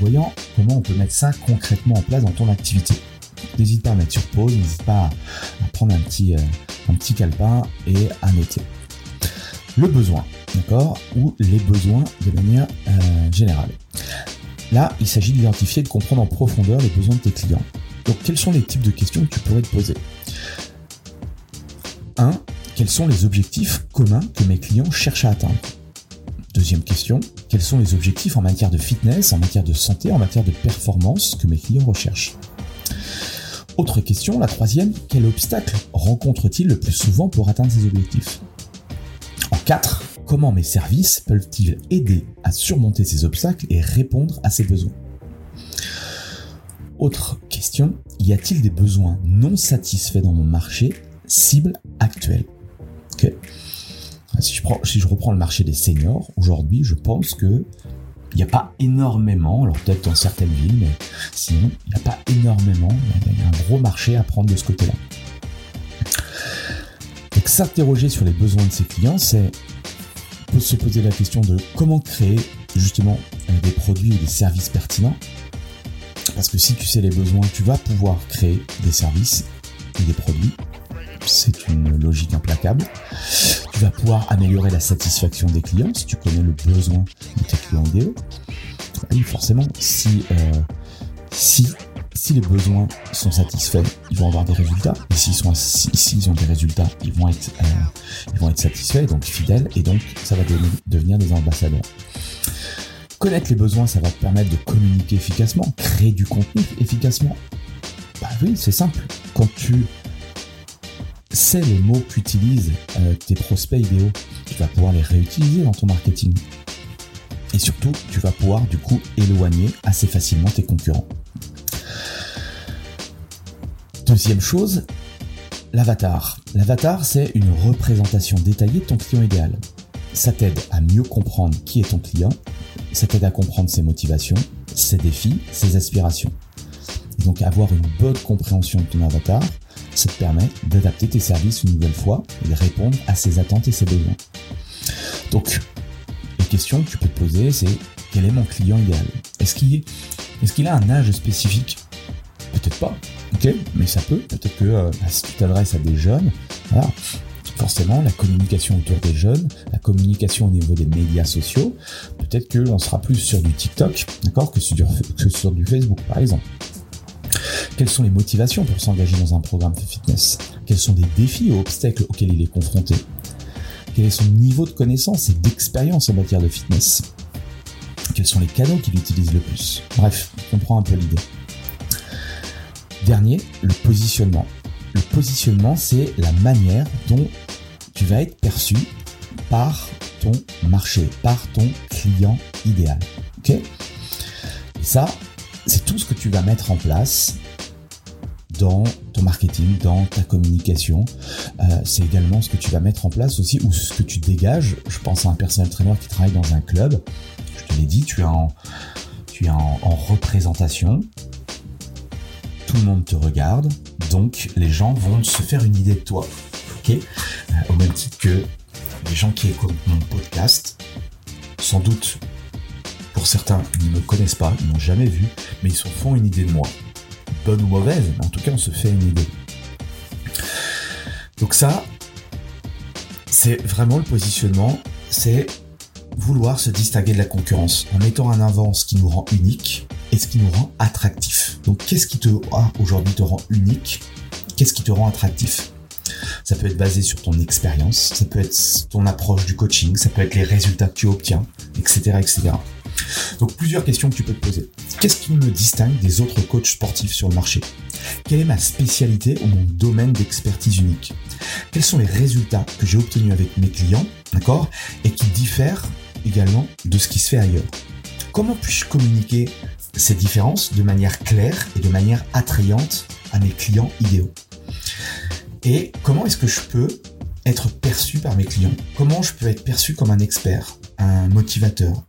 voyant comment on peut mettre ça concrètement en place dans ton activité. N'hésite pas à mettre sur pause, n'hésite pas à, prendre un petit, euh, un petit calepin et à noter. Le besoin, d'accord? Ou les besoins de manière euh, générale. Là, il s'agit d'identifier et de comprendre en profondeur les besoins de tes clients. Donc, quels sont les types de questions que tu pourrais te poser? 1. Quels sont les objectifs communs que mes clients cherchent à atteindre? Deuxième question, quels sont les objectifs en matière de fitness, en matière de santé, en matière de performance que mes clients recherchent? Autre question, la troisième, quel obstacle rencontrent-ils le plus souvent pour atteindre ces objectifs? En 4, comment mes services peuvent-ils aider à surmonter ces obstacles et répondre à ces besoins? Autre question, y a-t-il des besoins non satisfaits dans mon marché? Cible actuel si je, prends, si je reprends le marché des seniors, aujourd'hui, je pense que il n'y a pas énormément, alors peut-être dans certaines villes, mais sinon, il n'y a pas énormément, il y a un gros marché à prendre de ce côté-là. Donc s'interroger sur les besoins de ses clients, c'est se poser la question de comment créer justement euh, des produits ou des services pertinents. Parce que si tu sais les besoins, tu vas pouvoir créer des services et des produits c'est une logique implacable. Tu vas pouvoir améliorer la satisfaction des clients si tu connais le besoin de tes clients idéaux. Et forcément, si, euh, si, si les besoins sont satisfaits, ils vont avoir des résultats. Et s'ils ont des résultats, ils vont être, euh, ils vont être satisfaits, donc fidèles, et donc ça va devenir des ambassadeurs. Connaître les besoins, ça va te permettre de communiquer efficacement, créer du contenu efficacement. Bah oui, c'est simple. Quand tu sais les mots qu'utilisent euh, tes prospects idéaux. Tu vas pouvoir les réutiliser dans ton marketing. Et surtout, tu vas pouvoir du coup éloigner assez facilement tes concurrents. Deuxième chose, l'avatar. L'avatar, c'est une représentation détaillée de ton client idéal. Ça t'aide à mieux comprendre qui est ton client, ça t'aide à comprendre ses motivations, ses défis, ses aspirations. Donc avoir une bonne compréhension de ton avatar, ça te permet d'adapter tes services une nouvelle fois et de répondre à ses attentes et ses besoins. Donc, les questions que tu peux te poser, c'est quel est mon client idéal? Est-ce qu'il est, a un âge spécifique? Peut-être pas, ok, mais ça peut. Peut-être que euh, bah, si tu t'adresses à des jeunes, voilà, forcément la communication autour des jeunes, la communication au niveau des médias sociaux, peut-être qu'on sera plus sur du TikTok, d'accord, que sur du Facebook par exemple. Quelles sont les motivations pour s'engager dans un programme de fitness? Quels sont les défis ou obstacles auxquels il est confronté? Quel est son niveau de connaissance et d'expérience en matière de fitness? Quels sont les canaux qu'il utilise le plus? Bref, on comprend un peu l'idée. Dernier, le positionnement. Le positionnement, c'est la manière dont tu vas être perçu par ton marché, par ton client idéal. Et ça, c'est tout ce que tu vas mettre en place dans ton marketing, dans ta communication. Euh, c'est également ce que tu vas mettre en place aussi ou ce que tu dégages. Je pense à un personnel trainer qui travaille dans un club. Je te l'ai dit, tu es en, tu es en, représentation. Tout le monde te regarde, donc les gens vont se faire une idée de toi. Ok? Euh, Au même titre que les gens qui écoutent mon podcast, sans doute pour certains, ils ne me connaissent pas, ils n'ont jamais vu, mais ils se font une idée de moi bonne ou mauvaise, mais en tout cas on se fait une idée. Donc ça, c'est vraiment le positionnement, c'est vouloir se distinguer de la concurrence en mettant en avant ce qui nous rend unique et ce qui nous rend attractif. Donc qu'est-ce qui te ah, aujourd'hui te rend unique? Qu'est-ce qui te rend attractif? Ça peut être basé sur ton expérience, ça peut être ton approche du coaching, ça peut être les résultats que tu obtiens, etc., etc. Donc plusieurs questions que tu peux te poser. Qu'est-ce qui me distingue des autres coachs sportifs sur le marché? Quelle est ma spécialité ou mon domaine d'expertise unique? Quels sont les résultats que j'ai obtenus avec mes clients, d'accord Et qui diffèrent également de ce qui se fait ailleurs? Comment puis-je communiquer ces différences de manière claire et de manière attrayante à mes clients idéaux? Et comment est-ce que je peux être perçu par mes clients? Comment je peux être perçu comme un expert, un motivateur,